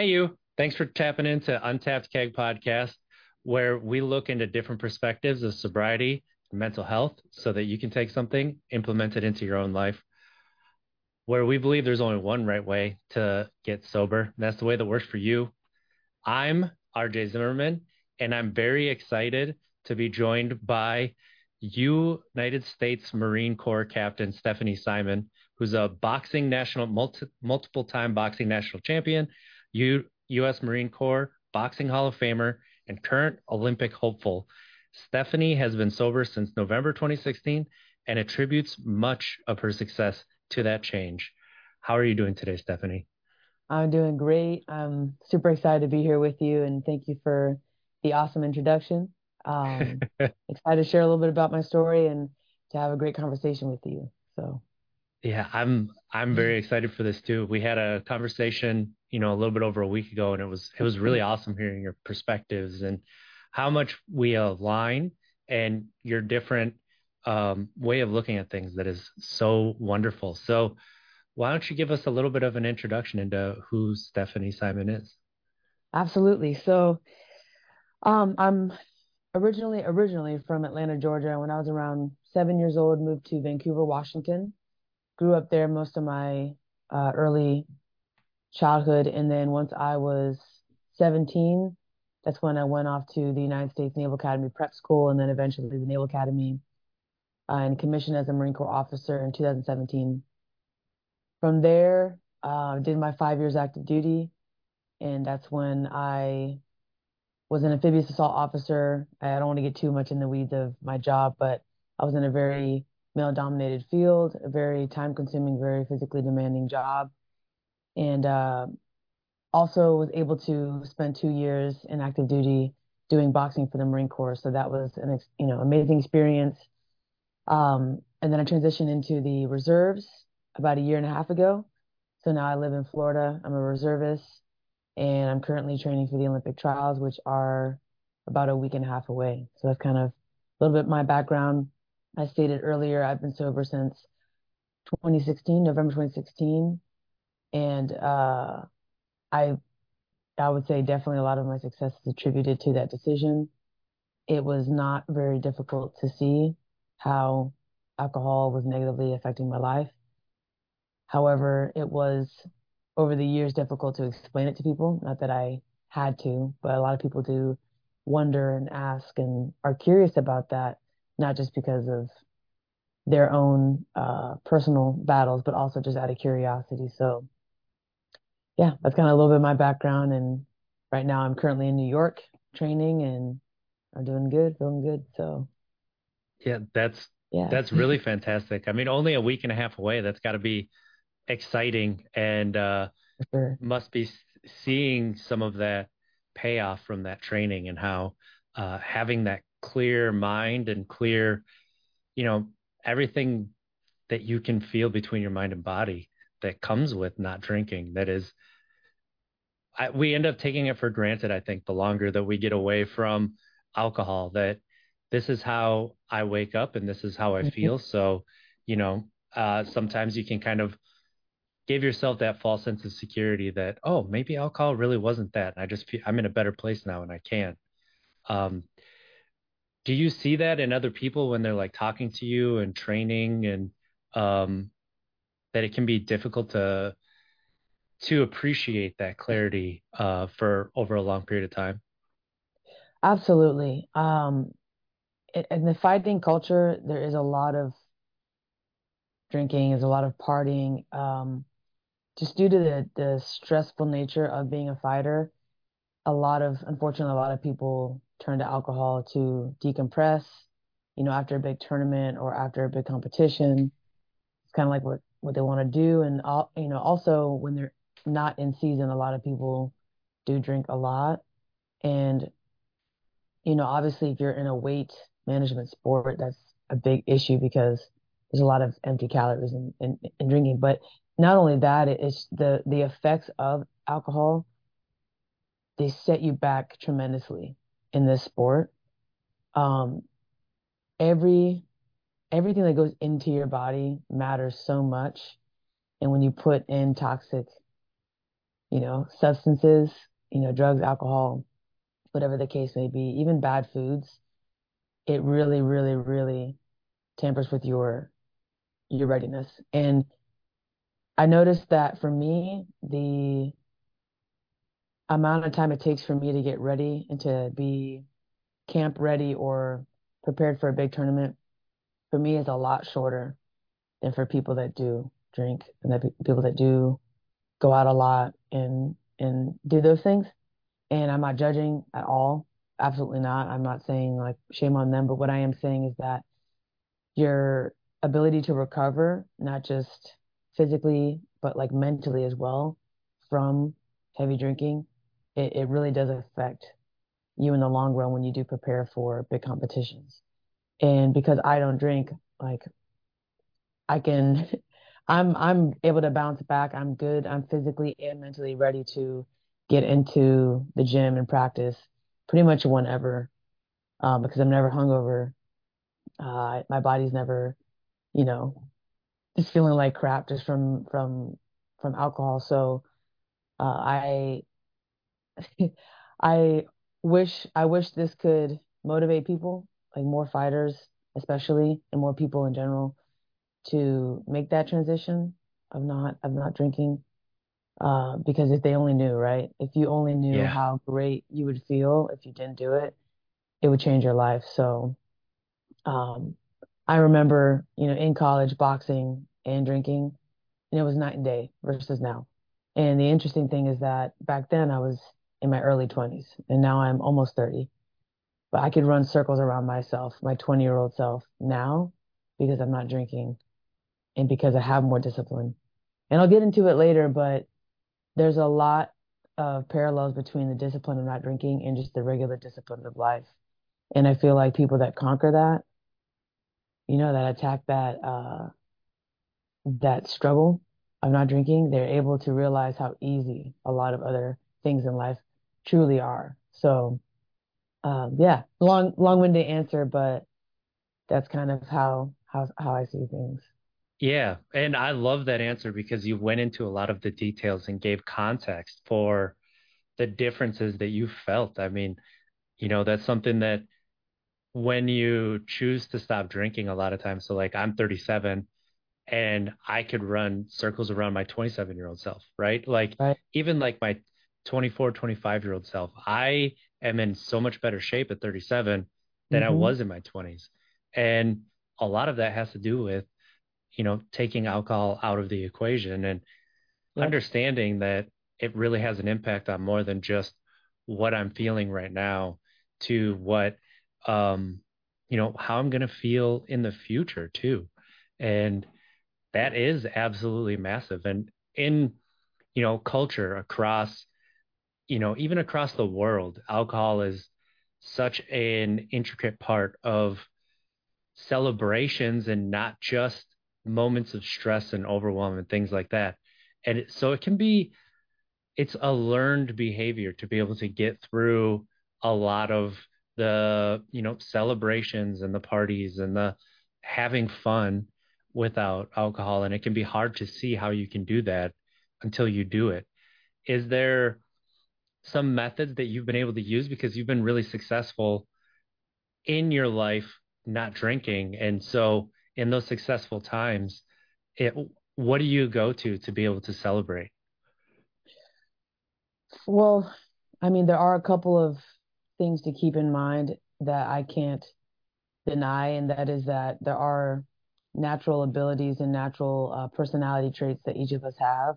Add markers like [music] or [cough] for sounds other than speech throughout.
Hey, you. Thanks for tapping into Untapped Keg Podcast, where we look into different perspectives of sobriety and mental health so that you can take something, implement it into your own life. Where we believe there's only one right way to get sober. and That's the way that works for you. I'm RJ Zimmerman, and I'm very excited to be joined by United States Marine Corps Captain Stephanie Simon, who's a boxing national, multi, multiple time boxing national champion, U, U.S. Marine Corps Boxing Hall of Famer, and current Olympic hopeful. Stephanie has been sober since November 2016 and attributes much of her success to that change. How are you doing today, Stephanie? I'm doing great. I'm super excited to be here with you, and thank you for the awesome introduction. Um, [laughs] excited to share a little bit about my story and to have a great conversation with you. So, yeah, I'm I'm very excited for this too. We had a conversation you know a little bit over a week ago and it was it was really awesome hearing your perspectives and how much we align and your different um, way of looking at things that is so wonderful. So why don't you give us a little bit of an introduction into who stephanie simon is? Absolutely. So um, i'm originally originally from atlanta georgia. When i was around seven years old moved to vancouver washington. Grew up there most of my uh, early childhood. And then once I was 17, that's when I went off to the United States Naval Academy Prep School and then eventually the Naval Academy uh, and commissioned as a Marine Corps officer in 2017. From there, uh, did my five years active duty. And that's when I was an amphibious assault officer. I don't want to get too much in the weeds of my job, but I was in a very male dominated field, a very time consuming, very physically demanding job and uh, also was able to spend two years in active duty doing boxing for the Marine Corps. So that was an you know amazing experience. Um, and then I transitioned into the reserves about a year and a half ago. So now I live in Florida. I'm a reservist, and I'm currently training for the Olympic trials, which are about a week and a half away. So that's kind of a little bit my background. I stated earlier, I've been sober since 2016, November 2016 and uh, I I would say definitely a lot of my success is attributed to that decision. It was not very difficult to see how alcohol was negatively affecting my life. However, it was over the years difficult to explain it to people. Not that I had to, but a lot of people do wonder and ask and are curious about that, not just because of their own uh, personal battles, but also just out of curiosity. So yeah, that's kind of a little bit of my background. And right now I'm currently in New York training and I'm doing good, feeling good. So yeah, that's yeah, that's really fantastic. I mean, only a week and a half away. That's got to be exciting and uh, sure. must be seeing some of that payoff from that training and how uh, having that clear mind and clear, you know, everything that you can feel between your mind and body that comes with not drinking that is I, we end up taking it for granted i think the longer that we get away from alcohol that this is how i wake up and this is how i mm-hmm. feel so you know uh, sometimes you can kind of give yourself that false sense of security that oh maybe alcohol really wasn't that i just feel i'm in a better place now and i can um, do you see that in other people when they're like talking to you and training and um, that it can be difficult to to appreciate that clarity uh, for over a long period of time. Absolutely. Um, in the fighting culture, there is a lot of drinking, is a lot of partying. Um, just due to the, the stressful nature of being a fighter, a lot of, unfortunately, a lot of people turn to alcohol to decompress, you know, after a big tournament or after a big competition. It's kind of like what what they want to do and all you know also when they're not in season a lot of people do drink a lot. And you know obviously if you're in a weight management sport that's a big issue because there's a lot of empty calories in, in, in drinking. But not only that it's the the effects of alcohol they set you back tremendously in this sport. Um every everything that goes into your body matters so much. And when you put in toxic you know, substances, you know, drugs, alcohol, whatever the case may be, even bad foods, it really, really, really tampers with your your readiness. And I noticed that for me, the amount of time it takes for me to get ready and to be camp ready or prepared for a big tournament for me is a lot shorter than for people that do drink and that people that do go out a lot and and do those things. And I'm not judging at all. Absolutely not. I'm not saying like shame on them, but what I am saying is that your ability to recover, not just physically, but like mentally as well from heavy drinking, it, it really does affect you in the long run when you do prepare for big competitions. And because I don't drink, like I can I'm I'm able to bounce back. I'm good. I'm physically and mentally ready to get into the gym and practice pretty much whenever, um, because I'm never hungover. Uh, my body's never, you know, just feeling like crap just from from from alcohol. So uh, I [laughs] I wish I wish this could motivate people, like more fighters especially, and more people in general, to make that transition of not of not drinking. Uh, because if they only knew, right? If you only knew yeah. how great you would feel if you didn't do it, it would change your life. So, um, I remember, you know, in college boxing and drinking, and it was night and day versus now. And the interesting thing is that back then I was in my early 20s, and now I'm almost 30. But I could run circles around myself, my 20 year old self now, because I'm not drinking and because I have more discipline. And I'll get into it later, but there's a lot of parallels between the discipline of not drinking and just the regular discipline of life. And I feel like people that conquer that, you know, that attack that uh, that struggle of not drinking, they're able to realize how easy a lot of other things in life truly are. So, um, yeah, long long-winded answer, but that's kind of how how how I see things. Yeah, and I love that answer because you went into a lot of the details and gave context for the differences that you felt. I mean, you know, that's something that when you choose to stop drinking a lot of times, so like I'm 37 and I could run circles around my 27 year old self, right? Like right. even like my 24, 25 year old self, I am in so much better shape at 37 than mm-hmm. I was in my 20s. And a lot of that has to do with you know, taking alcohol out of the equation and yep. understanding that it really has an impact on more than just what I'm feeling right now to what, um, you know, how I'm going to feel in the future too. And that is absolutely massive. And in, you know, culture across, you know, even across the world, alcohol is such an intricate part of celebrations and not just moments of stress and overwhelm and things like that. And it, so it can be, it's a learned behavior to be able to get through a lot of the, you know, celebrations and the parties and the having fun without alcohol. And it can be hard to see how you can do that until you do it. Is there some methods that you've been able to use because you've been really successful in your life not drinking? And so, in those successful times, it, what do you go to to be able to celebrate? Well, I mean, there are a couple of things to keep in mind that I can't deny, and that is that there are natural abilities and natural uh, personality traits that each of us have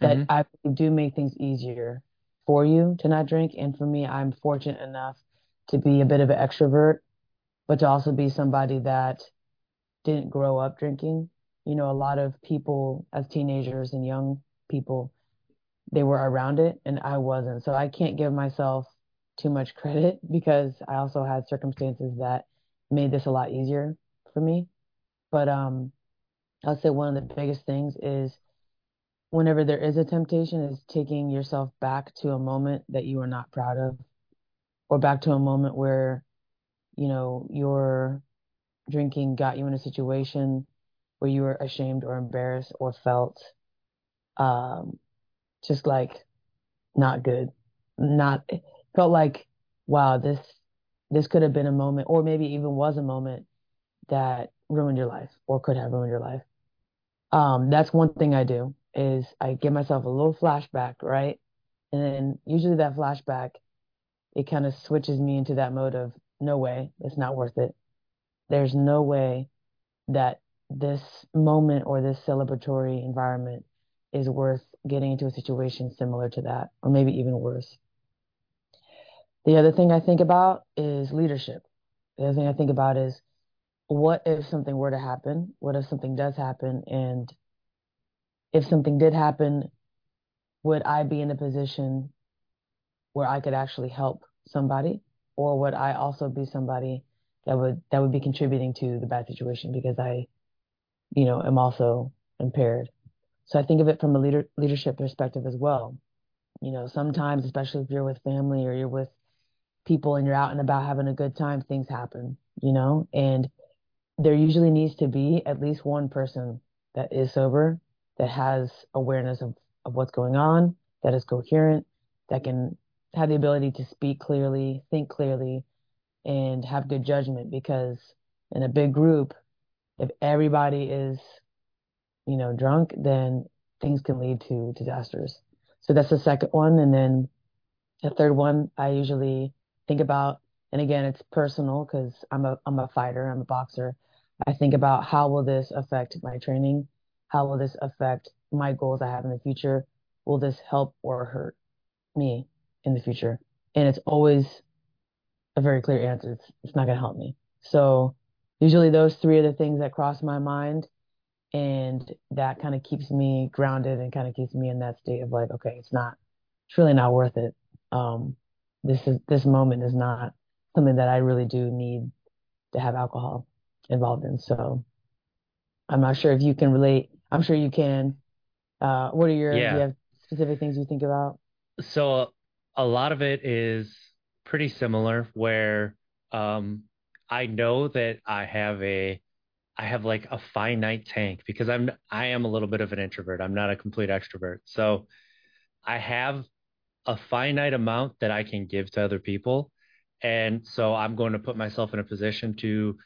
that mm-hmm. I do make things easier for you to not drink. And for me, I'm fortunate enough to be a bit of an extrovert, but to also be somebody that didn't grow up drinking. You know, a lot of people as teenagers and young people, they were around it and I wasn't. So I can't give myself too much credit [laughs] because I also had circumstances that made this a lot easier for me. But um I'll say one of the biggest things is whenever there is a temptation is taking yourself back to a moment that you are not proud of or back to a moment where you know you're drinking got you in a situation where you were ashamed or embarrassed or felt um, just like not good. Not felt like, wow, this this could have been a moment, or maybe even was a moment that ruined your life or could have ruined your life. Um, that's one thing I do is I give myself a little flashback, right? And then usually that flashback, it kind of switches me into that mode of no way, it's not worth it. There's no way that this moment or this celebratory environment is worth getting into a situation similar to that, or maybe even worse. The other thing I think about is leadership. The other thing I think about is what if something were to happen? What if something does happen? And if something did happen, would I be in a position where I could actually help somebody? Or would I also be somebody that would that would be contributing to the bad situation because I, you know, am also impaired. So I think of it from a leader leadership perspective as well. You know, sometimes, especially if you're with family or you're with people and you're out and about having a good time, things happen, you know, and there usually needs to be at least one person that is sober that has awareness of, of what's going on, that is coherent, that can have the ability to speak clearly, think clearly, and have good judgment because in a big group, if everybody is, you know, drunk, then things can lead to disasters. So that's the second one. And then the third one I usually think about, and again, it's personal because I'm a I'm a fighter, I'm a boxer. I think about how will this affect my training? How will this affect my goals I have in the future? Will this help or hurt me in the future? And it's always a very clear answer. It's, it's not going to help me. So usually those three are the things that cross my mind. And that kind of keeps me grounded and kind of keeps me in that state of like, okay, it's not, it's really not worth it. Um, this is, this moment is not something that I really do need to have alcohol involved in. So I'm not sure if you can relate. I'm sure you can. Uh, what are your, yeah. do you have specific things you think about? So a lot of it is pretty similar where um, I know that I have a I have like a finite tank because I'm I am a little bit of an introvert. I'm not a complete extrovert. So I have a finite amount that I can give to other people. And so I'm going to put myself in a position to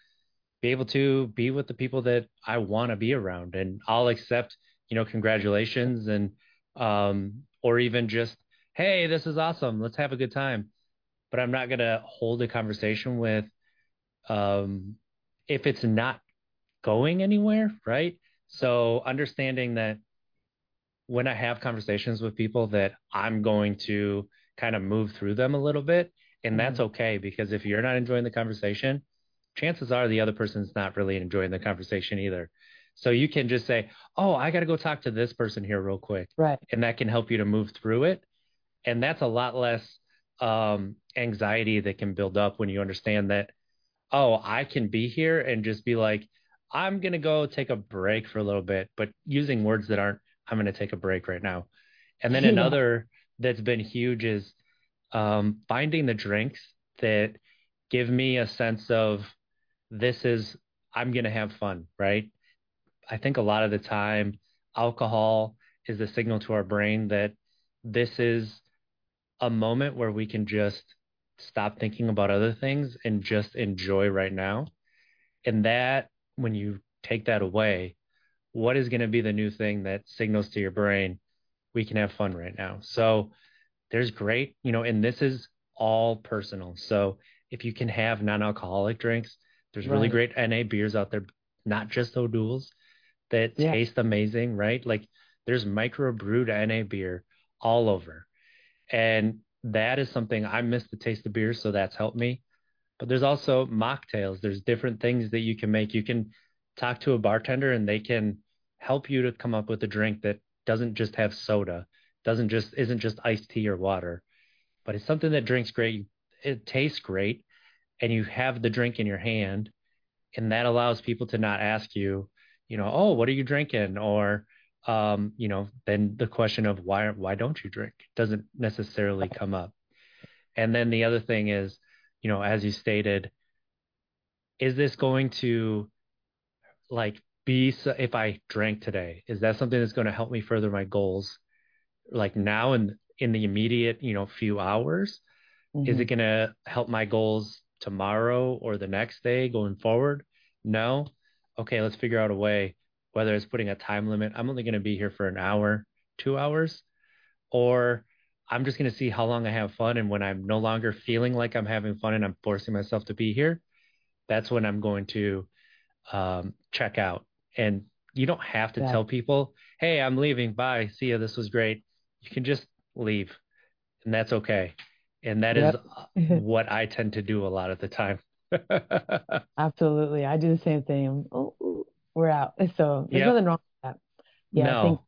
be able to be with the people that I want to be around and I'll accept, you know, congratulations and um or even just hey, this is awesome. Let's have a good time but I'm not going to hold a conversation with um, if it's not going anywhere, right? So understanding that when I have conversations with people that I'm going to kind of move through them a little bit and that's mm-hmm. okay because if you're not enjoying the conversation, chances are the other person's not really enjoying the conversation either. So you can just say, "Oh, I got to go talk to this person here real quick." Right. And that can help you to move through it. And that's a lot less um, anxiety that can build up when you understand that, oh, I can be here and just be like, I'm going to go take a break for a little bit, but using words that aren't, I'm going to take a break right now. And then another that's been huge is um, finding the drinks that give me a sense of this is, I'm going to have fun, right? I think a lot of the time, alcohol is the signal to our brain that this is a moment where we can just stop thinking about other things and just enjoy right now. And that, when you take that away, what is going to be the new thing that signals to your brain, we can have fun right now? So there's great, you know, and this is all personal. So if you can have non alcoholic drinks, there's right. really great NA beers out there, not just O'Doul's, that yeah. taste amazing, right? Like there's micro brewed NA beer all over. And that is something I miss the taste of beer, so that's helped me. But there's also mocktails. There's different things that you can make. You can talk to a bartender and they can help you to come up with a drink that doesn't just have soda, doesn't just isn't just iced tea or water, but it's something that drinks great. It tastes great, and you have the drink in your hand, and that allows people to not ask you, you know, oh, what are you drinking, or um, you know, then the question of why why don't you drink doesn't necessarily come up. And then the other thing is, you know, as you stated, is this going to like be so, if I drank today? Is that something that's going to help me further my goals, like now and in the immediate, you know, few hours? Mm-hmm. Is it mm-hmm. going to help my goals tomorrow or the next day going forward? No. Okay, let's figure out a way, whether it's putting a time limit. I'm only going to be here for an hour, two hours, or I'm just going to see how long I have fun. And when I'm no longer feeling like I'm having fun and I'm forcing myself to be here, that's when I'm going to um, check out. And you don't have to yeah. tell people, hey, I'm leaving. Bye. See you. This was great. You can just leave, and that's okay. And that yep. is [laughs] what I tend to do a lot of the time. [laughs] Absolutely. I do the same thing. Oh, we're out. [laughs] So there's yep. nothing wrong with that. Yeah, no. I think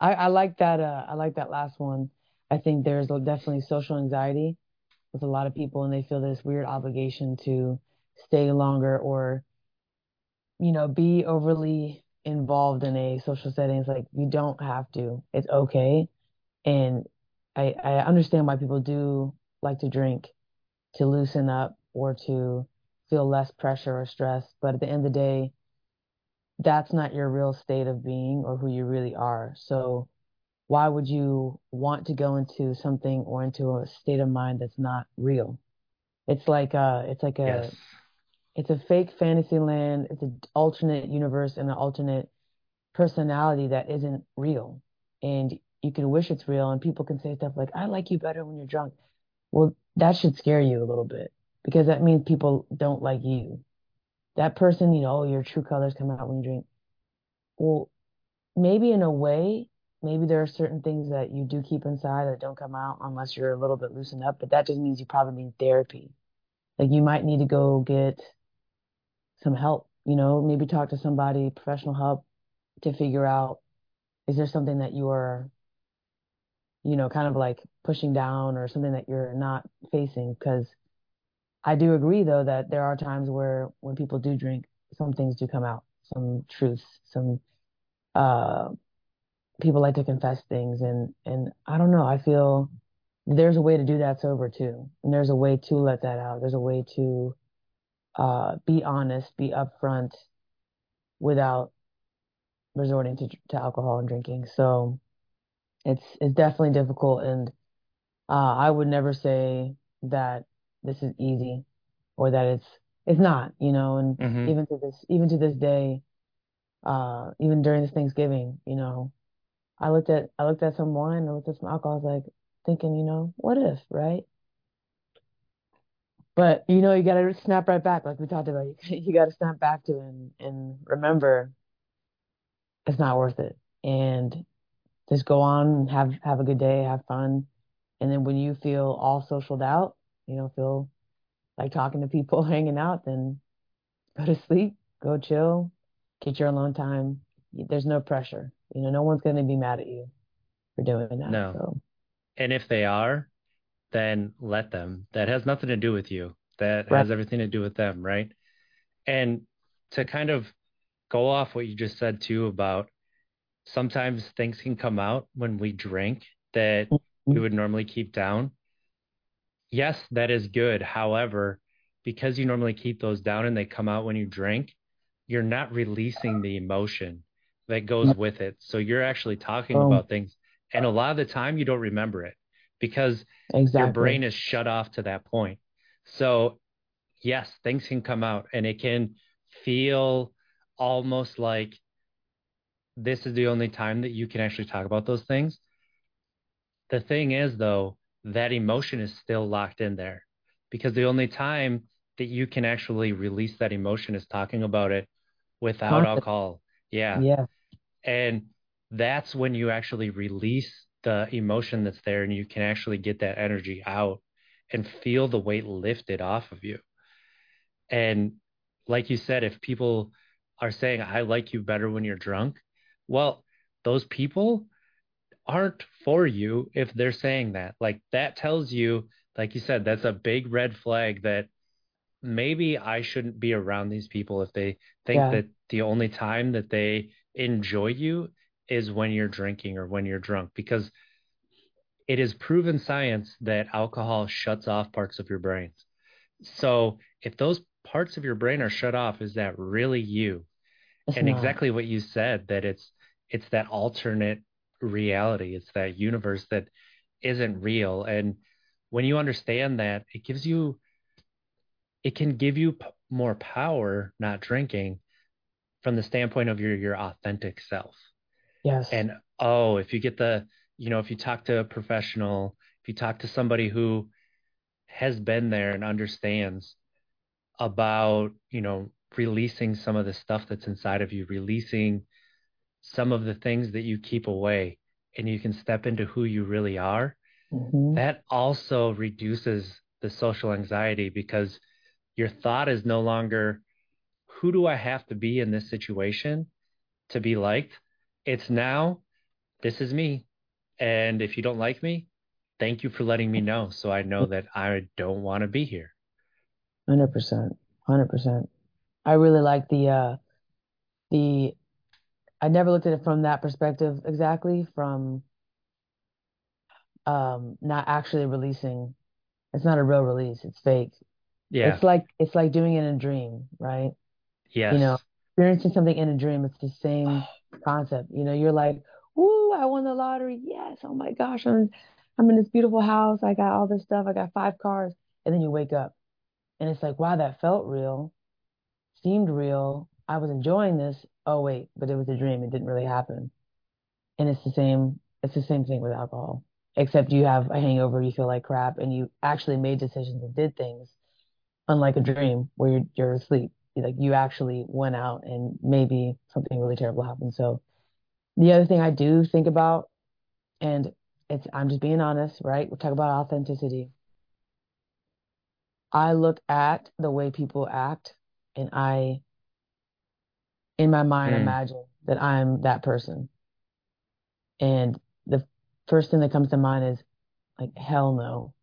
I, I like that. Uh, I like that last one. I think there's definitely social anxiety with a lot of people, and they feel this weird obligation to stay longer or, you know, be overly involved in a social setting. It's like you don't have to. It's okay. And I, I understand why people do like to drink to loosen up or to feel less pressure or stress. But at the end of the day, that's not your real state of being or who you really are. So why would you want to go into something or into a state of mind that's not real? It's like uh it's like a yes. it's a fake fantasy land, it's an alternate universe and an alternate personality that isn't real. And you can wish it's real and people can say stuff like, I like you better when you're drunk. Well, that should scare you a little bit because that means people don't like you. That person, you know, your true colors come out when you drink. Well, maybe in a way, maybe there are certain things that you do keep inside that don't come out unless you're a little bit loosened up, but that just means you probably need therapy. Like you might need to go get some help, you know, maybe talk to somebody, professional help to figure out is there something that you are you know, kind of like pushing down or something that you're not facing. Because I do agree, though, that there are times where when people do drink, some things do come out, some truths, some uh, people like to confess things, and and I don't know. I feel there's a way to do that sober too, and there's a way to let that out. There's a way to uh, be honest, be upfront, without resorting to to alcohol and drinking. So it's it's definitely difficult and uh, I would never say that this is easy or that it's it's not, you know, and mm-hmm. even to this even to this day, uh, even during this Thanksgiving, you know, I looked at I looked at some wine, I looked at some alcohol, I was like thinking, you know, what if, right? But you know, you gotta snap right back, like we talked about. [laughs] You, you gotta snap back to and and remember it's not worth it. And just go on have have a good day, have fun, and then when you feel all socialed out, you don't feel like talking to people, [laughs] hanging out, then go to sleep, go chill, get your alone time. There's no pressure. You know, no one's going to be mad at you for doing that. No. So. And if they are, then let them. That has nothing to do with you. That right. has everything to do with them, right? And to kind of go off what you just said too about sometimes things can come out when we drink that we mm-hmm. would normally keep down. Yes, that is good. However, because you normally keep those down and they come out when you drink, you're not releasing the emotion that goes mm-hmm. with it. So you're actually talking oh. about things. And a lot of the time you don't remember it because exactly. your brain is shut off to that point. So, yes, things can come out and it can feel almost like this is the only time that you can actually talk about those things. The thing is, though, that emotion is still locked in there because the only time that you can actually release that emotion is talking about it without alcohol. Yeah. Yeah. And that's when you actually release the emotion that's there and you can actually get that energy out and feel the weight lifted off of you. And like you said, if people are saying, I like you better when you're drunk, well, those people aren't for you if they're saying that. Like that tells you, like you said, that's a big red flag that maybe I shouldn't be around these people if they think yeah. that the only time that they enjoy you is when you're drinking or when you're drunk because it is proven science that alcohol shuts off parts of your brains. So if those parts of your brain are shut off, is that really you? It's and not. exactly what you said that it's it's that alternate reality it's that universe that isn't real. And when you understand that, it gives you, it can give you p- more power not drinking from the standpoint of your your authentic self. Yes. And oh, if you get the, you know, if you talk to a professional, if you talk to somebody who has been there and understands about, you know, releasing some of the stuff that's inside of you, releasing some of the things that you keep away, and you can step into who you really are, mm-hmm. that also reduces the social anxiety because your thought is no longer, who do I have to be in this situation to be liked? It's now, this is me. And if you don't like me, thank you for letting me know so I know that I don't want to be here. 100%. 100%. I really like the, uh, the, I never looked at it from that perspective exactly, from um, not actually releasing. It's not a real release. It's fake. Yeah. It's like it's like doing it in a dream, right? Yes. You know, experiencing something in a dream. It's the same concept. You know, you're like, "Ooh, I won the lottery! Yes! Oh my gosh, I'm I'm in this beautiful house. I got all this stuff. I got five cars." And then you wake up, and it's like, "Wow, that felt real, seemed real. I was enjoying this. Oh wait, but it was a dream. It didn't really happen." And it's the same. It's the same thing with alcohol except you have a hangover, you feel like crap, and you actually made decisions and did things, unlike a dream where you're, you're asleep. Like you actually went out and maybe something really terrible happened. So the other thing I do think about, and it's I'm just being honest, right? We talk about authenticity. I look at the way people act, and I, in my mind, mm. imagine that I'm that person. And the first thing that comes to mind is like, hell no.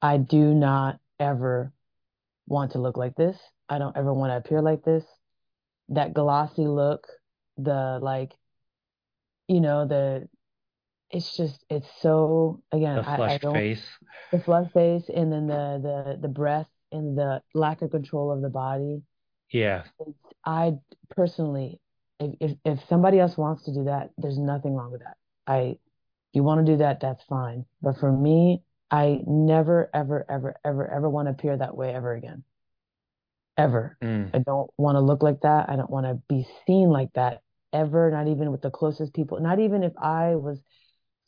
I do not ever want to look like this. I don't ever want to appear like this. That glossy look, the like, you know, the, it's just, it's so, again, the flushed I, I don't, face. The flushed face and then the, the, the breath and the lack of control of the body. Yeah. It's, I personally, if, if, if somebody else wants to do that, there's nothing wrong with that. I, you want to do that, that's fine. But for me, I never, ever, ever, ever, ever want to appear that way ever again. Ever. Mm. I don't want to look like that. I don't want to be seen like that ever, not even with the closest people. Not even if I was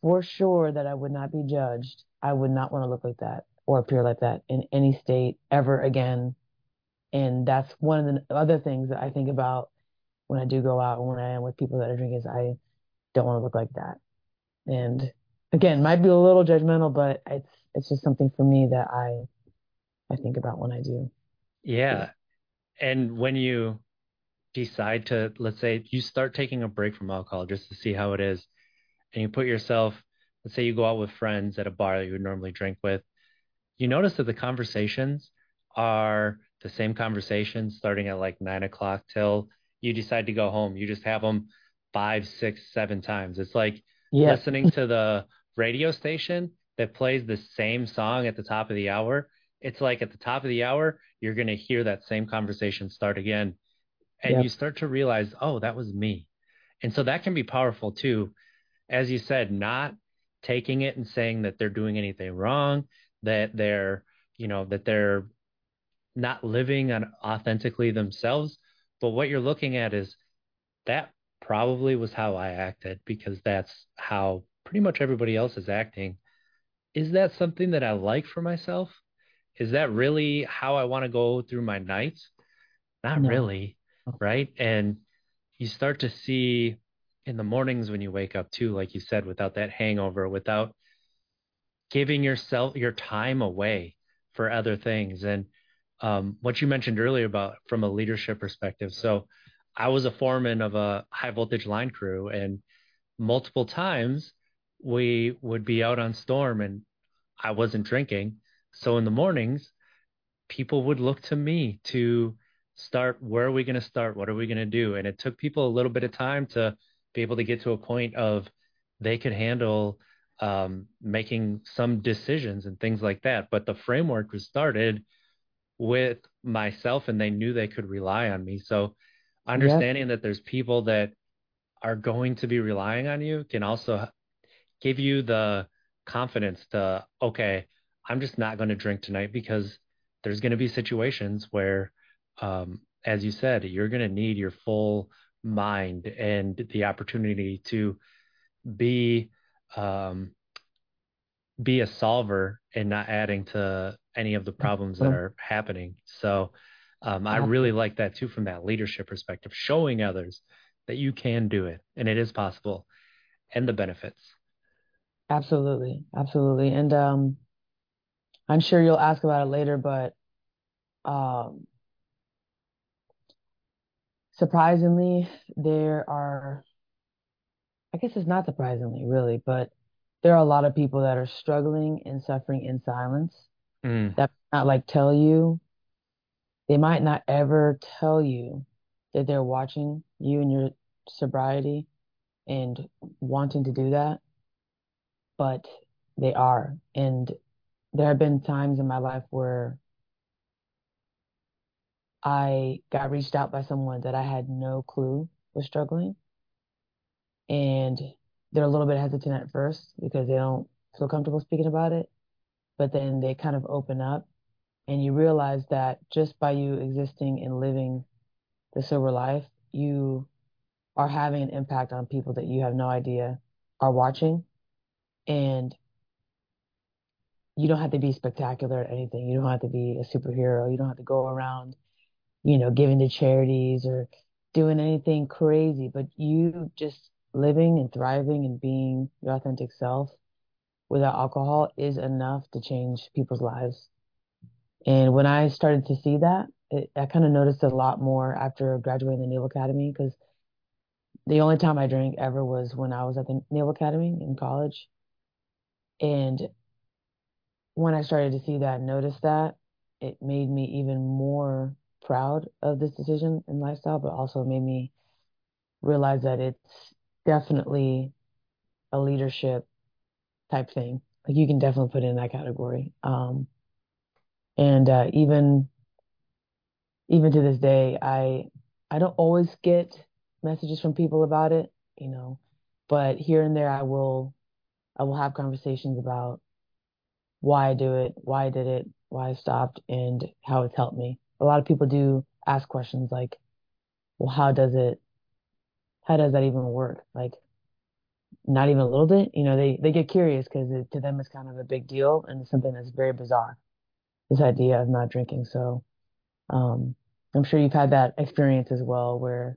for sure that I would not be judged, I would not want to look like that or appear like that in any state ever again. And that's one of the other things that I think about when I do go out and when I am with people that are drinking is I don't want to look like that. And again, might be a little judgmental, but it's it's just something for me that I I think about when I do. Yeah. And when you decide to let's say you start taking a break from alcohol just to see how it is and you put yourself let's say you go out with friends at a bar that you would normally drink with you notice that the conversations are the same conversation starting at like nine o'clock till you decide to go home you just have them five six seven times it's like yeah. listening to the radio station that plays the same song at the top of the hour, it's like at the top of the hour, you're going to hear that same conversation start again. And yep. you start to realize, oh, that was me. And so that can be powerful too. As you said, not taking it and saying that they're doing anything wrong, that they're, you know, that they're not living on authentically themselves. But what you're looking at is that probably was how I acted because that's how pretty much everybody else is acting. Is that something that I like for myself? Is that really how I want to go through my nights? Not no. really, right? And you start to see in the mornings when you wake up too, like you said, without that hangover, without giving yourself your time away for other things. And um, what you mentioned earlier about from a leadership perspective. So I was a foreman of a high voltage line crew, and multiple times we would be out on storm and I wasn't drinking. So in the mornings, people would look to me to start where are we going to start? What are we going to do? And it took people a little bit of time to be able to get to a point of they could handle um, making some decisions and things like that. But the framework was started with myself and they knew they could rely on me. So understanding that there's people that are going to be relying on you can also give you the confidence to okay i'm just not going to drink tonight because there's going to be situations where um, as you said you're going to need your full mind and the opportunity to be um, be a solver and not adding to any of the problems that are happening. So um, i really like that too from that leadership perspective showing others that you can do it and it is possible and the benefits. Absolutely, absolutely. And um, I'm sure you'll ask about it later, but um, surprisingly, there are, I guess it's not surprisingly, really, but there are a lot of people that are struggling and suffering in silence mm. that not like tell you, they might not ever tell you that they're watching you and your sobriety and wanting to do that but they are. And there have been times in my life where I got reached out by someone that I had no clue was struggling. And they're a little bit hesitant at first because they don't feel comfortable speaking about it. But then they kind of open up and you realize that just by you existing and living the sober life, you are having an impact on people that you have no idea are watching and you don't have to be spectacular at anything. You don't have to be a superhero. You don't have to go around, you know, giving to charities or doing anything crazy, but you just living and thriving and being your authentic self without alcohol is enough to change people's lives. And when I started to see that, it, I kind of noticed a lot more after graduating the Naval Academy because the only time I drank ever was when I was at the Naval Academy in college. And when I started to see that notice that, it made me even more proud of this decision and lifestyle, but also made me realize that it's definitely a leadership type thing. Like you can definitely put it in that category. Um, and uh, even even to this day, I I don't always get messages from people about it, you know, but here and there I will I will have conversations about why I do it, why I did it, why I stopped, and how it's helped me. A lot of people do ask questions like, well, how does it, how does that even work? Like, not even a little bit, you know, they, they get curious because to them it's kind of a big deal and it's something that's very bizarre, this idea of not drinking. So, um, I'm sure you've had that experience as well where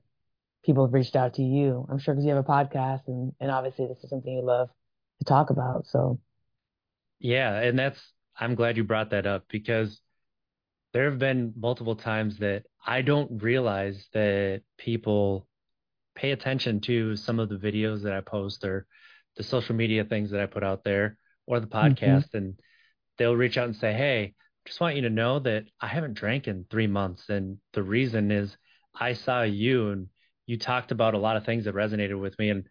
people have reached out to you. I'm sure because you have a podcast and, and obviously this is something you love to talk about. So, yeah, and that's I'm glad you brought that up because there have been multiple times that I don't realize that people pay attention to some of the videos that I post or the social media things that I put out there or the mm-hmm. podcast mm-hmm. and they'll reach out and say, "Hey, just want you to know that I haven't drank in 3 months and the reason is I saw you and you talked about a lot of things that resonated with me and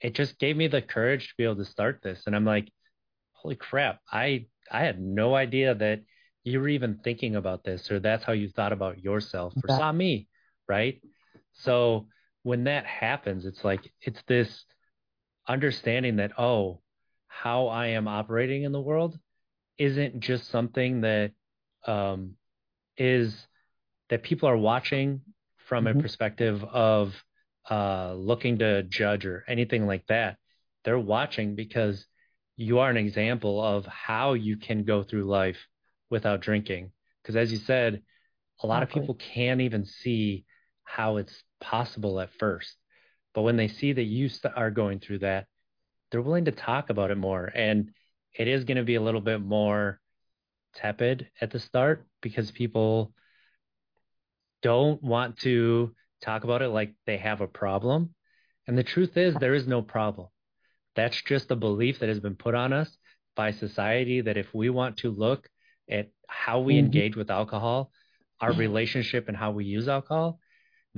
it just gave me the courage to be able to start this. And I'm like, holy crap, I I had no idea that you were even thinking about this or that's how you thought about yourself or saw me, right? So when that happens, it's like it's this understanding that oh, how I am operating in the world isn't just something that um, is that people are watching from mm-hmm. a perspective of uh, looking to judge or anything like that. They're watching because you are an example of how you can go through life without drinking. Because as you said, a lot of people can't even see how it's possible at first. But when they see that you st- are going through that, they're willing to talk about it more. And it is going to be a little bit more tepid at the start because people don't want to talk about it like they have a problem. And the truth is, there is no problem. That's just a belief that has been put on us by society that if we want to look at how we mm-hmm. engage with alcohol, our relationship and how we use alcohol,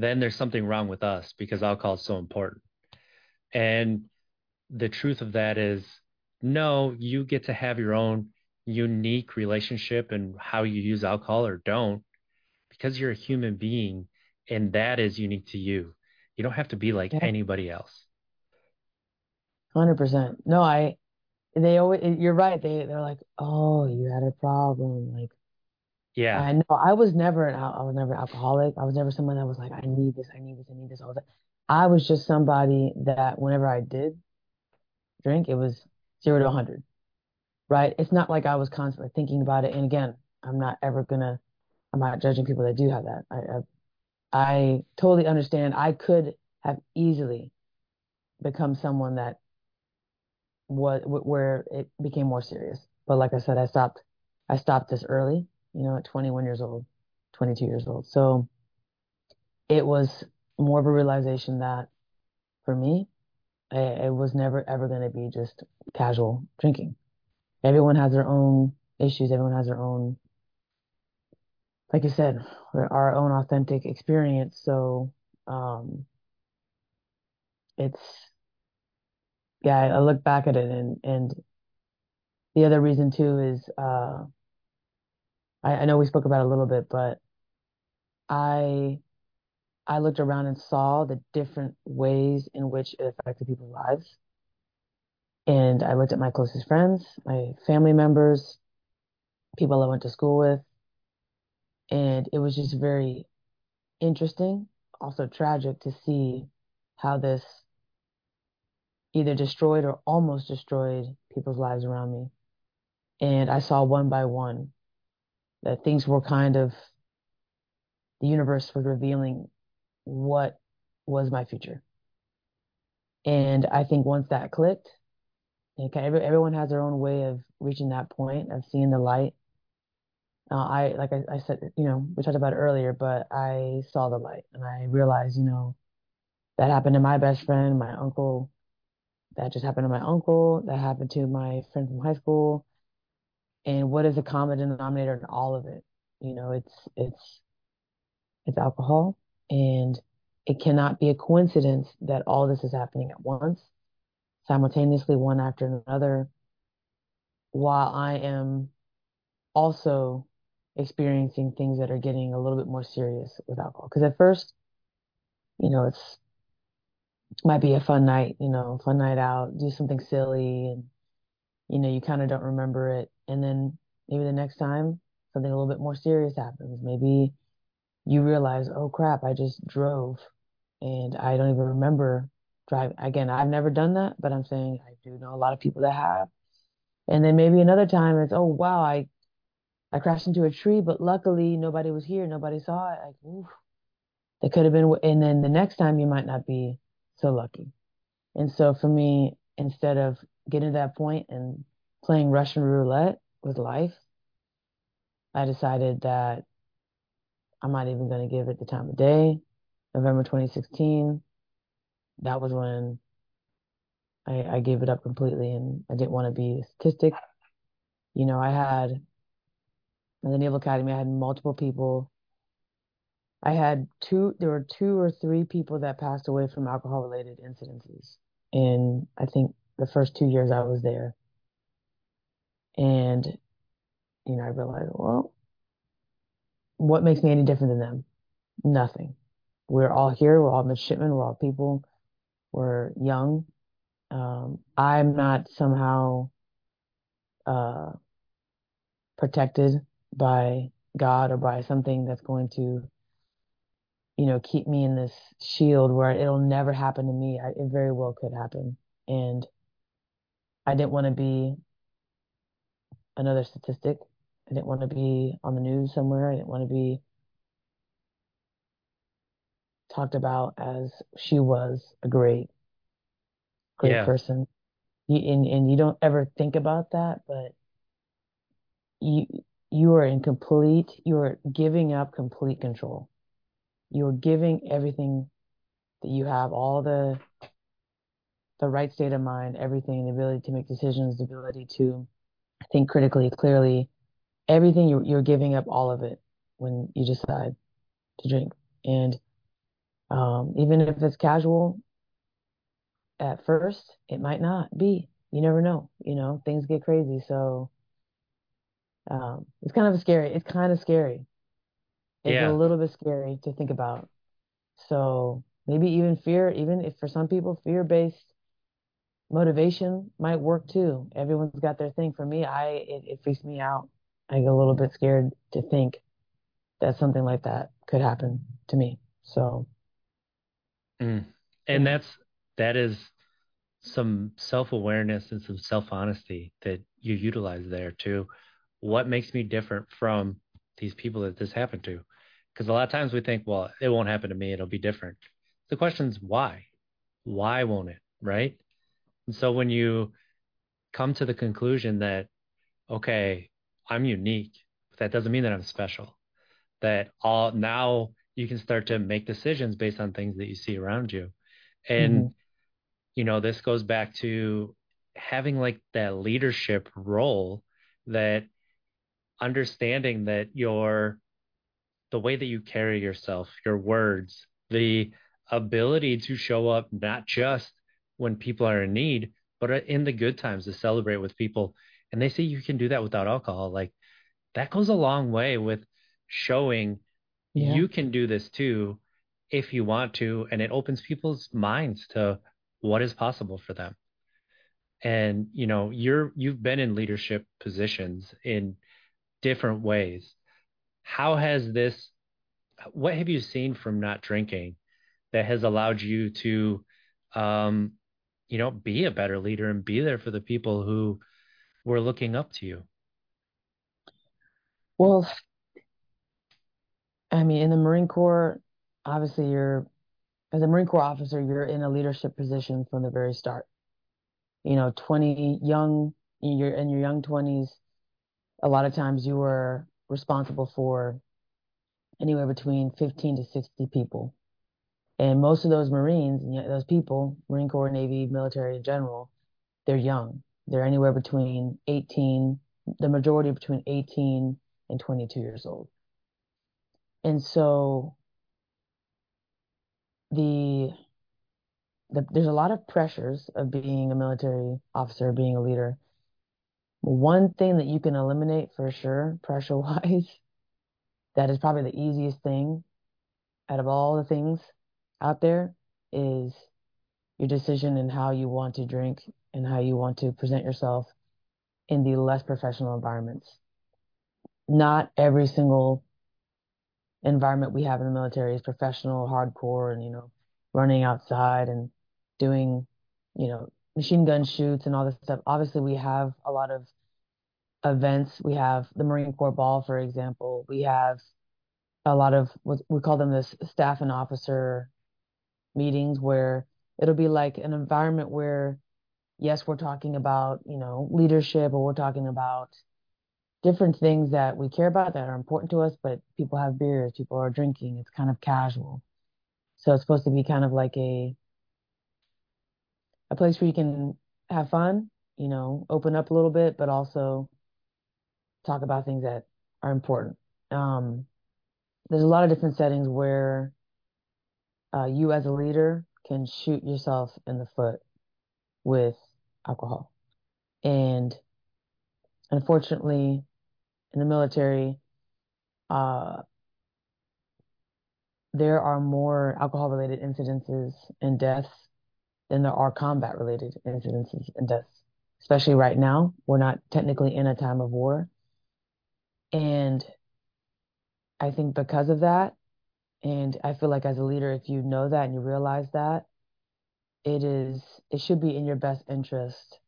then there's something wrong with us because alcohol is so important. And the truth of that is, no, you get to have your own unique relationship and how you use alcohol or don't because you're a human being and that is unique to you. You don't have to be like yeah. anybody else. Hundred percent. No, I they always you're right they they're like oh you had a problem like yeah. I know I was never an I was never an alcoholic. I was never someone that was like I need this I need this I need this all that. I was just somebody that whenever I did drink it was zero to 100 right? It's not like I was constantly thinking about it and again I'm not ever gonna I'm not judging people that do have that. I I, I totally understand. I could have easily become someone that what where it became more serious. But like I said, I stopped I stopped this early, you know, at 21 years old, 22 years old. So it was more of a realization that for me, it was never ever going to be just casual drinking. Everyone has their own issues. Everyone has their own, like you said, our own authentic experience. So um, it's yeah, I look back at it and and the other reason too is uh, I, I know we spoke about a little bit, but I I looked around and saw the different ways in which it affected people's lives. And I looked at my closest friends, my family members, people I went to school with, and it was just very interesting, also tragic to see how this either destroyed or almost destroyed people's lives around me. And I saw one by one that things were kind of, the universe was revealing what was my future. And I think once that clicked, okay, every, everyone has their own way of reaching that point of seeing the light. Uh, I, like I, I said, you know, we talked about earlier, but I saw the light and I realized, you know, that happened to my best friend, my uncle, that just happened to my uncle. That happened to my friend from high school. And what is the common denominator in all of it? You know, it's it's it's alcohol, and it cannot be a coincidence that all this is happening at once, simultaneously, one after another, while I am also experiencing things that are getting a little bit more serious with alcohol. Because at first, you know, it's might be a fun night, you know, fun night out, do something silly and you know, you kind of don't remember it. And then maybe the next time something a little bit more serious happens. Maybe you realize, oh crap, I just drove and I don't even remember driving. Again, I've never done that, but I'm saying I do know a lot of people that have. And then maybe another time it's, oh wow, I I crashed into a tree, but luckily nobody was here, nobody saw it. Like, oof, that could have been. And then the next time you might not be so lucky. And so for me, instead of getting to that point and playing Russian roulette with life, I decided that I'm not even going to give it the time of day. November 2016, that was when I, I gave it up completely and I didn't want to be a statistic. You know, I had, in the Naval Academy, I had multiple people I had two, there were two or three people that passed away from alcohol related incidences in, I think, the first two years I was there. And, you know, I realized, well, what makes me any different than them? Nothing. We're all here. We're all midshipmen. We're all people. We're young. Um, I'm not somehow uh, protected by God or by something that's going to you know, keep me in this shield where it'll never happen to me. I, it very well could happen. And I didn't want to be another statistic. I didn't want to be on the news somewhere. I didn't want to be talked about as she was a great, great yeah. person. You, and, and you don't ever think about that, but you, you are in complete, you are giving up complete control you're giving everything that you have, all the the right state of mind, everything, the ability to make decisions, the ability to think critically, clearly, everything you're, you're giving up all of it when you decide to drink. And um, even if it's casual at first, it might not be. You never know. You know, things get crazy. So um, it's kind of scary. It's kind of scary is yeah. a little bit scary to think about. So maybe even fear, even if for some people fear based motivation might work too. Everyone's got their thing. For me, I it, it freaks me out. I get a little bit scared to think that something like that could happen to me. So, mm. and that's that is some self awareness and some self honesty that you utilize there too. What makes me different from these people that this happened to? Because a lot of times we think, well, it won't happen to me, it'll be different. The question is why? Why won't it? Right. And so when you come to the conclusion that, okay, I'm unique, but that doesn't mean that I'm special. That all now you can start to make decisions based on things that you see around you. And mm-hmm you know, this goes back to having like that leadership role that understanding that your the way that you carry yourself, your words, the ability to show up not just when people are in need, but in the good times to celebrate with people. And they say you can do that without alcohol. Like that goes a long way with showing yeah. you can do this too if you want to. And it opens people's minds to what is possible for them and you know you're you've been in leadership positions in different ways how has this what have you seen from not drinking that has allowed you to um you know be a better leader and be there for the people who were looking up to you well i mean in the marine corps obviously you're as a Marine Corps officer, you're in a leadership position from the very start. You know, 20 young, you're in your young 20s. A lot of times you were responsible for anywhere between 15 to 60 people. And most of those Marines, those people, Marine Corps, Navy, military in general, they're young. They're anywhere between 18, the majority between 18 and 22 years old. And so the, the there's a lot of pressures of being a military officer, being a leader. One thing that you can eliminate for sure, pressure wise, [laughs] that is probably the easiest thing out of all the things out there is your decision and how you want to drink and how you want to present yourself in the less professional environments. Not every single environment we have in the military is professional, hardcore, and you know, running outside and doing, you know, machine gun shoots and all this stuff. Obviously, we have a lot of events. We have the Marine Corps Ball, for example. We have a lot of what we call them this staff and officer meetings where it'll be like an environment where yes we're talking about you know leadership or we're talking about different things that we care about that are important to us, but people have beers, people are drinking. It's kind of casual. So it's supposed to be kind of like a a place where you can have fun, you know, open up a little bit, but also talk about things that are important. Um, there's a lot of different settings where uh, you as a leader can shoot yourself in the foot with alcohol. And unfortunately, in the military, uh, there are more alcohol related incidences and deaths than there are combat related incidences and deaths. Especially right now, we're not technically in a time of war. And I think because of that, and I feel like as a leader, if you know that and you realize that, it is it should be in your best interest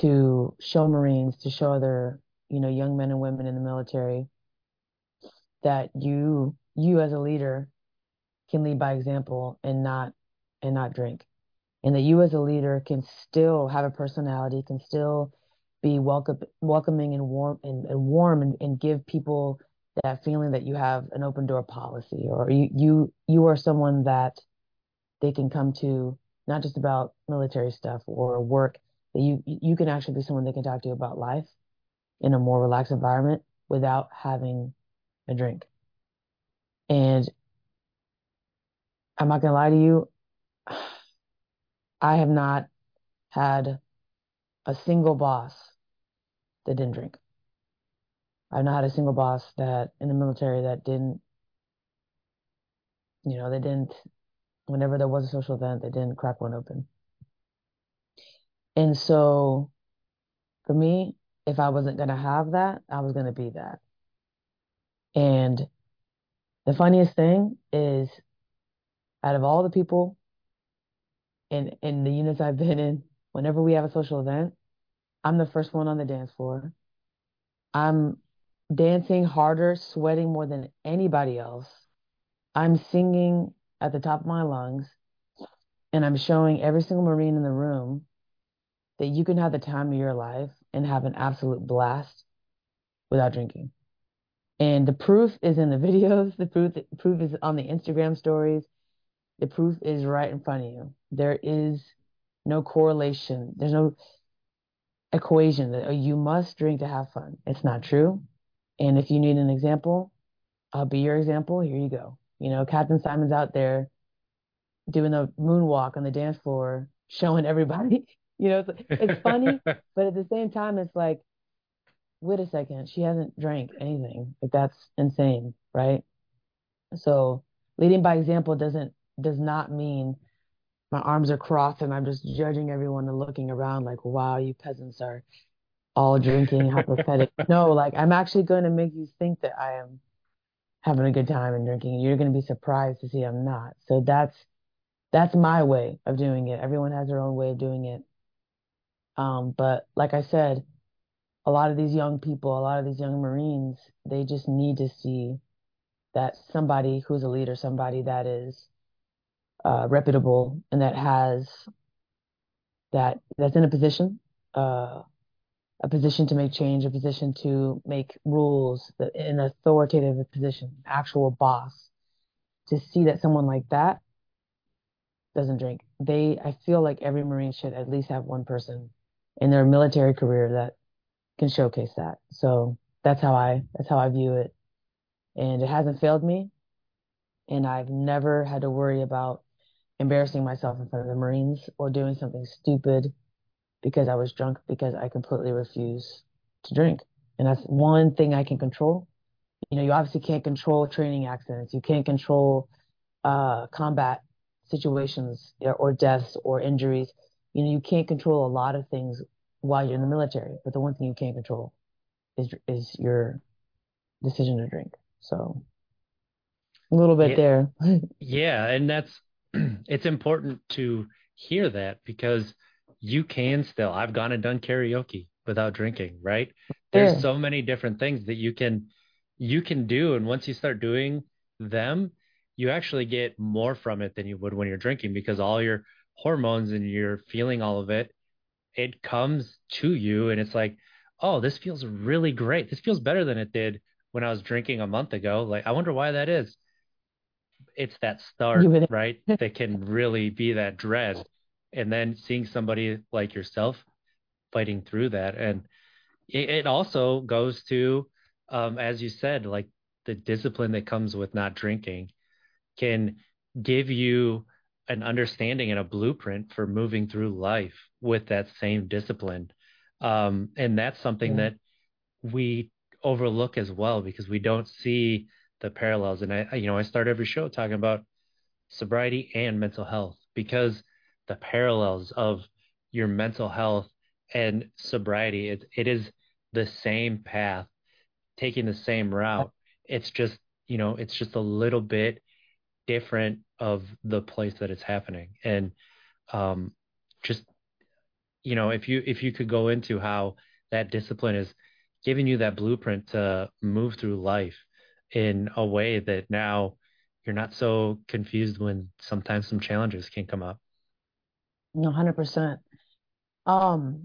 to show Marines, to show other you know, young men and women in the military that you you as a leader can lead by example and not and not drink. And that you as a leader can still have a personality, can still be welcome, welcoming and warm and, and warm and, and give people that feeling that you have an open door policy or you you you are someone that they can come to not just about military stuff or work that you you can actually be someone they can talk to about life in a more relaxed environment without having a drink. And I'm not gonna lie to you, I have not had a single boss that didn't drink. I've not had a single boss that in the military that didn't, you know, they didn't, whenever there was a social event, they didn't crack one open. And so for me, if I wasn't going to have that, I was going to be that. And the funniest thing is out of all the people in in the units I've been in, whenever we have a social event, I'm the first one on the dance floor. I'm dancing harder, sweating more than anybody else. I'm singing at the top of my lungs, and I'm showing every single Marine in the room that you can have the time of your life and have an absolute blast without drinking. And the proof is in the [laughs] videos. The proof the proof is on the Instagram stories. The proof is right in front of you. There is no correlation. There's no equation that oh, you must drink to have fun. It's not true. And if you need an example, I'll be your example. Here you go. You know, Captain Simon's out there doing the moonwalk on the dance floor, [laughs] showing everybody. [laughs] You know, it's, it's funny, [laughs] but at the same time, it's like, wait a second, she hasn't drank anything. Like that's insane, right? So leading by example doesn't does not mean my arms are crossed and I'm just judging everyone and looking around like, wow, you peasants are all drinking, how pathetic. [laughs] no, like I'm actually going to make you think that I am having a good time and drinking. You're going to be surprised to see I'm not. So that's that's my way of doing it. Everyone has their own way of doing it. Um, but like I said, a lot of these young people, a lot of these young Marines, they just need to see that somebody who's a leader, somebody that is uh, reputable and that has that that's in a position, uh, a position to make change, a position to make rules, an authoritative position, actual boss, to see that someone like that doesn't drink. They, I feel like every Marine should at least have one person in their military career that can showcase that. So that's how I that's how I view it. And it hasn't failed me. And I've never had to worry about embarrassing myself in front of the Marines or doing something stupid because I was drunk because I completely refuse to drink. And that's one thing I can control. You know, you obviously can't control training accidents. You can't control uh, combat situations or deaths or injuries. You know, you can't control a lot of things while you're in the military, but the one thing you can't control is is your decision to drink. So a little bit yeah, there. [laughs] yeah, and that's [clears throat] it's important to hear that because you can still I've gone and done karaoke without drinking, right? There's yeah. so many different things that you can you can do and once you start doing them, you actually get more from it than you would when you're drinking because all your hormones and you're feeling all of it it comes to you and it's like, oh, this feels really great. This feels better than it did when I was drinking a month ago. Like, I wonder why that is. It's that start, right? [laughs] that can really be that dread. And then seeing somebody like yourself fighting through that. And it, it also goes to, um, as you said, like the discipline that comes with not drinking can give you an understanding and a blueprint for moving through life with that same discipline. Um, and that's something yeah. that we overlook as well because we don't see the parallels. And I, you know, I start every show talking about sobriety and mental health because the parallels of your mental health and sobriety, it, it is the same path, taking the same route. It's just, you know, it's just a little bit different of the place that it's happening. And um, just you know if you if you could go into how that discipline is giving you that blueprint to move through life in a way that now you're not so confused when sometimes some challenges can come up no 100% um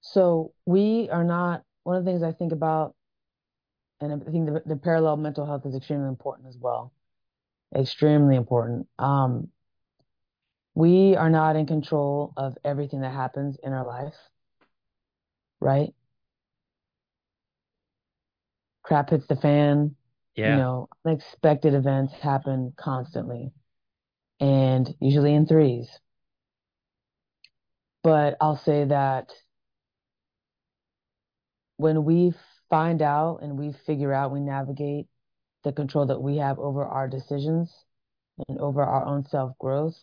so we are not one of the things i think about and i think the, the parallel mental health is extremely important as well extremely important. Um, we are not in control of everything that happens in our life, right? Crap hits the fan. Yeah. You know, unexpected events happen constantly and usually in threes. But I'll say that when we find out and we figure out, we navigate the control that we have over our decisions and over our own self growth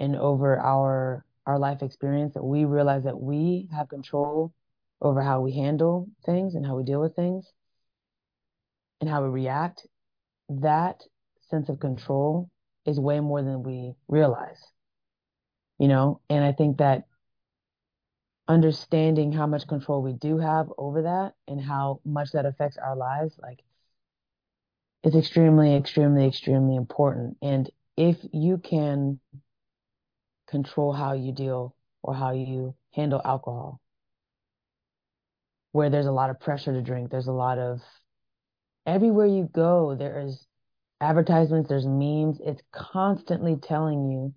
and over our our life experience that we realize that we have control over how we handle things and how we deal with things and how we react, that sense of control is way more than we realize. You know, and I think that understanding how much control we do have over that and how much that affects our lives, like, is extremely, extremely, extremely important. And if you can control how you deal or how you handle alcohol, where there's a lot of pressure to drink, there's a lot of everywhere you go, there is advertisements, there's memes. It's constantly telling you,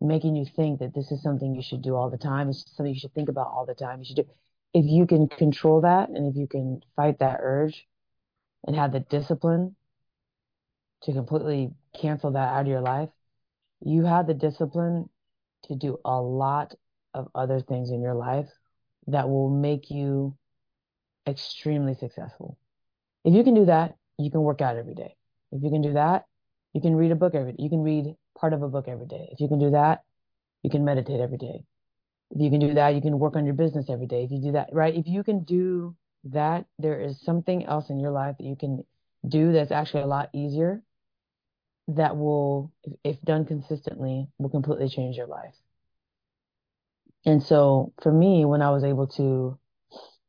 making you think that this is something you should do all the time. It's something you should think about all the time. You should do. If you can control that and if you can fight that urge and have the discipline to completely cancel that out of your life, you have the discipline to do a lot of other things in your life that will make you extremely successful. If you can do that, you can work out every day. If you can do that, you can read a book every day. You can read part of a book every day. If you can do that, you can meditate every day. If you can do that, you can work on your business every day. If you do that, right? If you can do that, there is something else in your life that you can do that's actually a lot easier that will, if done consistently, will completely change your life. And so for me, when I was able to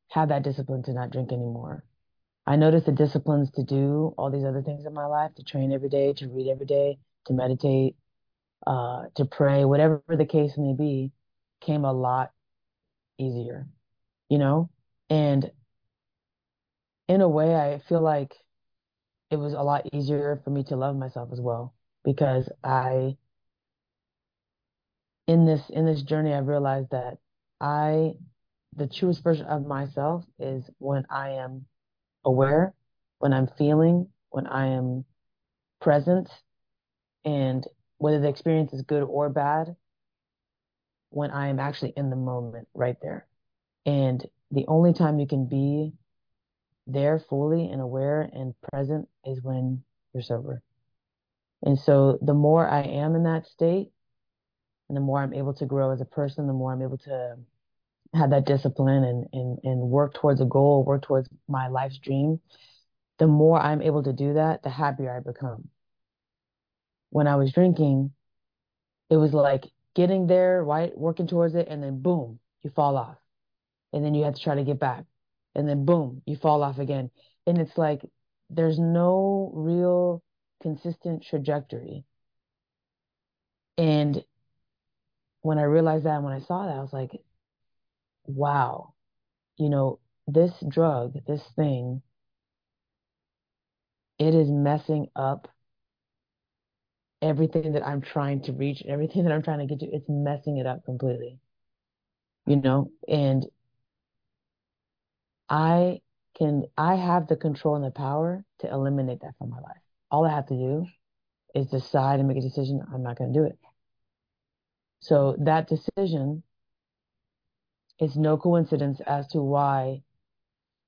have that discipline to not drink anymore, I noticed the disciplines to do all these other things in my life, to train every day, to read every day, to meditate, uh, to pray, whatever the case may be, came a lot easier, you know? And in a way, I feel like it was a lot easier for me to love myself as well because I in this in this journey I've realized that I the truest version of myself is when I am aware, when I'm feeling, when I am present and whether the experience is good or bad, when I am actually in the moment right there. And the only time you can be there fully and aware and present is when you're sober. And so the more I am in that state, and the more I'm able to grow as a person, the more I'm able to have that discipline and, and, and work towards a goal, work towards my life's dream, the more I'm able to do that, the happier I become. When I was drinking, it was like getting there, right, working towards it, and then boom, you fall off. And then you have to try to get back and then boom, you fall off again. And it's like there's no real consistent trajectory. And when I realized that, when I saw that, I was like, wow, you know, this drug, this thing, it is messing up everything that I'm trying to reach, everything [laughs] that I'm trying to get to. It's messing it up completely, you know, and I can I have the control and the power to eliminate that from my life. All I have to do is decide and make a decision. I'm not going to do it. So that decision is no coincidence as to why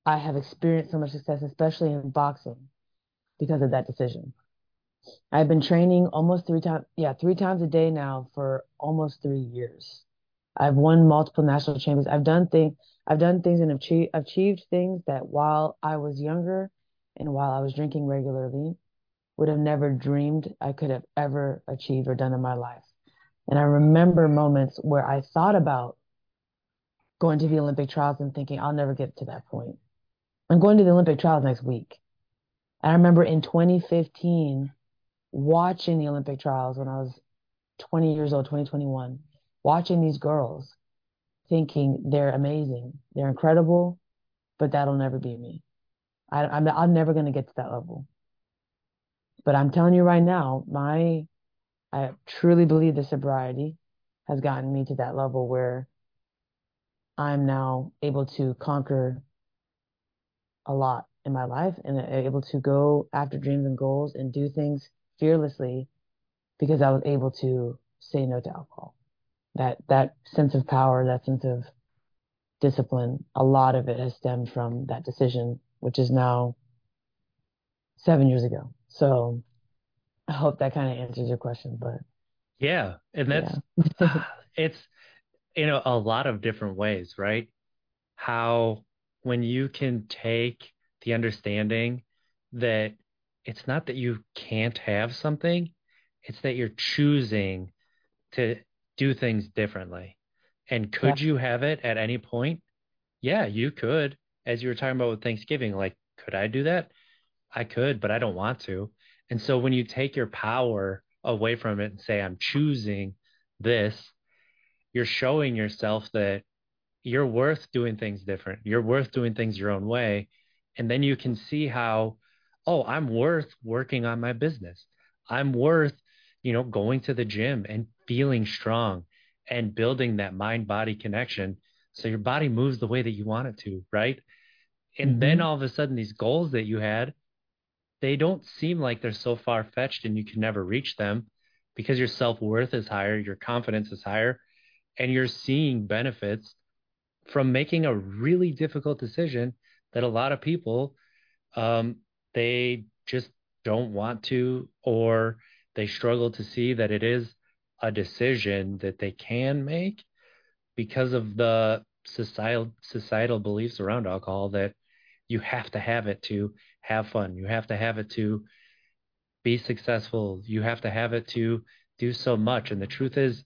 I have experienced so much success, especially in boxing, because of that decision. I've been training almost three times, yeah, three times a day now for almost three years. I've won multiple national champions. I've done things. I've done things and achieved, achieved things that while I was younger and while I was drinking regularly, would have never dreamed I could have ever achieved or done in my life. And I remember moments where I thought about going to the Olympic trials and thinking, I'll never get to that point. I'm going to the Olympic trials next week. I remember in 2015 watching the Olympic trials when I was 20 years old, 2021, watching these girls thinking they're amazing, they're incredible, but that'll never be me. I, I'm I'm never going to get to that level. But I'm telling you right now, my I truly believe the sobriety has gotten me to that level where I'm now able to conquer a lot in my life and uh, able to go after dreams and goals and do things fearlessly because I was able to say no to alcohol that that sense of power, that sense of discipline, a lot of it has stemmed from that decision, which is now seven years ago. So I hope that kind of answers your question, but yeah, and that's yeah. [sighs] it's in a, a lot of different ways, right? How when you can take the understanding that it's not that you can't have something, it's that you're choosing to do things differently. And could yeah. you have it at any point? Yeah, you could. As you were talking about with Thanksgiving, like, could I do that? I could, but I don't want to. And so when you take your power away from it and say, I'm choosing this, you're showing yourself that you're worth doing things different. You're worth doing things your own way. And then you can see how, oh, I'm worth working on my business. I'm worth, you know, going to the gym and feeling strong and building that mind body connection. So your body moves the way that you want it to, right? And mm-hmm. then all of a sudden, these goals that you had, they don't seem like they're so far fetched and you can never reach them because your self worth is higher, your confidence is higher, and you're seeing benefits from making a really difficult decision that a lot of people um, they just don't want to or they struggle to see that it is a decision that they can make because of the societal societal beliefs around alcohol that you have to have it to have fun you have to have it to be successful you have to have it to do so much and the truth is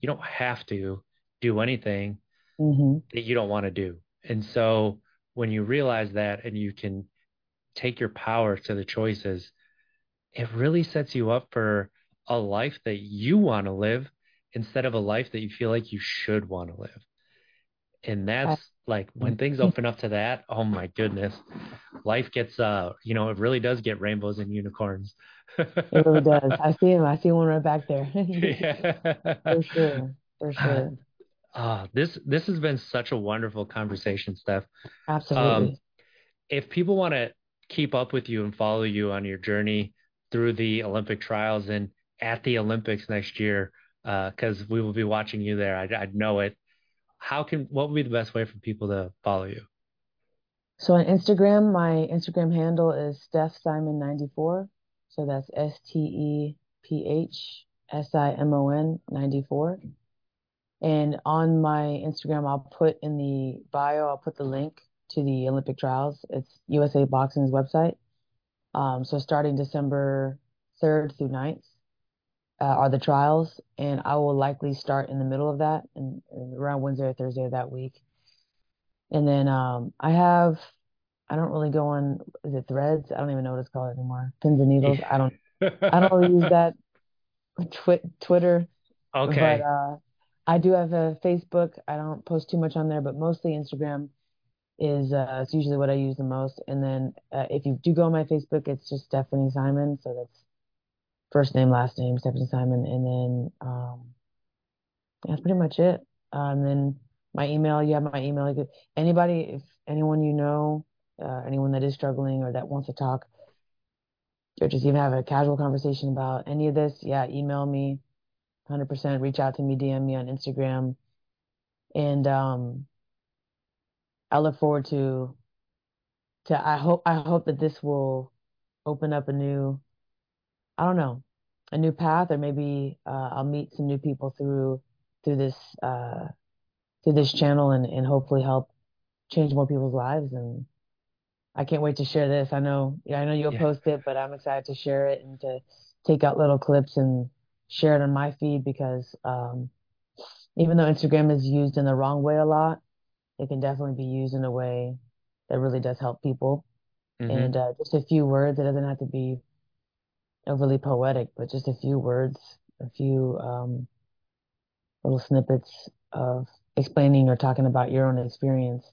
you don't have to do anything mm-hmm. that you don't want to do. And so when you realize that and you can take your power to the choices, it really sets you up for a life that you want to live instead of a life that you feel like you should want to live. And that's like when things open up to that, oh my goodness, life gets uh, you know, it really does get rainbows and unicorns. it really does. I see him. I see one right back there. [laughs] [laughs] yeah. For sure. For sure. Uh, this this has been such a wonderful conversation, Steph. Absolutely. Um, if people want to keep up with you and follow you on your journey through the Olympic trials and at the Olympics next year, because uh, we will be watching you there, I, I know it. How can what would be the best way for people to follow you? So on Instagram, my Instagram handle is Steph Simon ninety four. So that's S T E P H S I M O N ninety four. And on my Instagram, I'll put in the bio, I'll put the link to the Olympic trials. It's USA Boxing's website. Um, so starting December 3rd through 9th uh, are the trials, and I will likely start in the middle of that and, around Wednesday or Thursday of that week. And then um, I have, I don't really go on, is it threads? I don't even know what it's called anymore. Pins and needles. I don't, I don't really use that. Twi- Twitter. Okay. But uh, I do have a Facebook. I don't post too much on there, but mostly Instagram is uh, it's usually what I use the most. And then uh, if you do go on my Facebook, it's just Stephanie Simon. So that's first name, last name, Stephanie Simon, and then um, that's pretty much it. Uh, and then my email, you have my email. Anybody, if anyone you know, uh, anyone that is struggling or that wants to talk, or just even have a casual conversation about any of this, yeah, email me. 100% reach out to me, DM me on Instagram. And um, I look forward to to I hope I hope that this will open up a new I don't know, a new path or maybe uh, I'll meet some new people through through this uh, through this channel and, and hopefully help change more people's lives and I can't wait to share this. I know yeah, I know you'll yeah. post it, but I'm excited to share it and to take out little clips and share it on my feed because um, even though Instagram is used in the wrong way a lot, it can definitely be used in a way that really does help people. Mm-hmm. And uh, just a few words. It doesn't have to be overly poetic, but just a few words, a few um, little snippets of explaining or talking about your own experience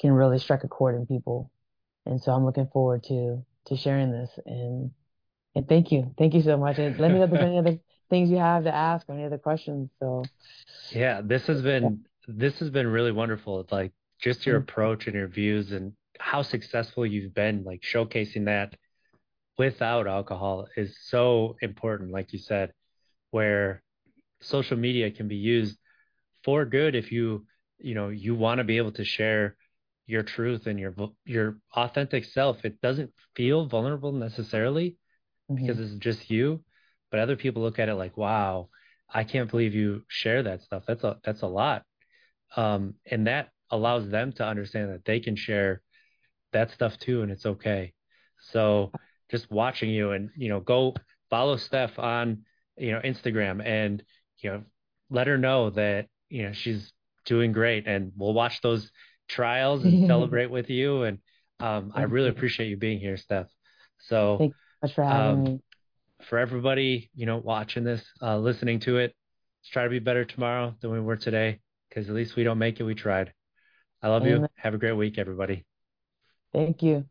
can really strike a chord in people. And so I'm looking forward to to sharing this and and thank you, thank you so much. And let me know if there's any other [laughs] things you have to ask or any other questions. So yeah, this has been. This has been really wonderful. It's like just your mm-hmm. approach and your views and how successful you've been, like showcasing that without alcohol is so important, like you said, where social media can be used for good if you you know you want to be able to share your truth and your your authentic self it doesn't feel vulnerable necessarily mm-hmm. because it's just you but other people look at it like, wow, I can't believe you share that stuff. That's a that's a lot. Um, and that allows them to understand that they can share that stuff too, and it's okay. So just watching you and, you know, go follow Steph on, you know, Instagram and, you know, let her know that, you know, she's doing great and we'll watch those trials and [laughs] celebrate with you. And um, I really appreciate you being here, Steph. So thank you much for having um, me. For everybody, you know, watching this, uh, listening to it, let's try to be better tomorrow than we were today. Cause at least we don't make it. We tried. I love Amen. you. Have a great week, everybody. Thank you.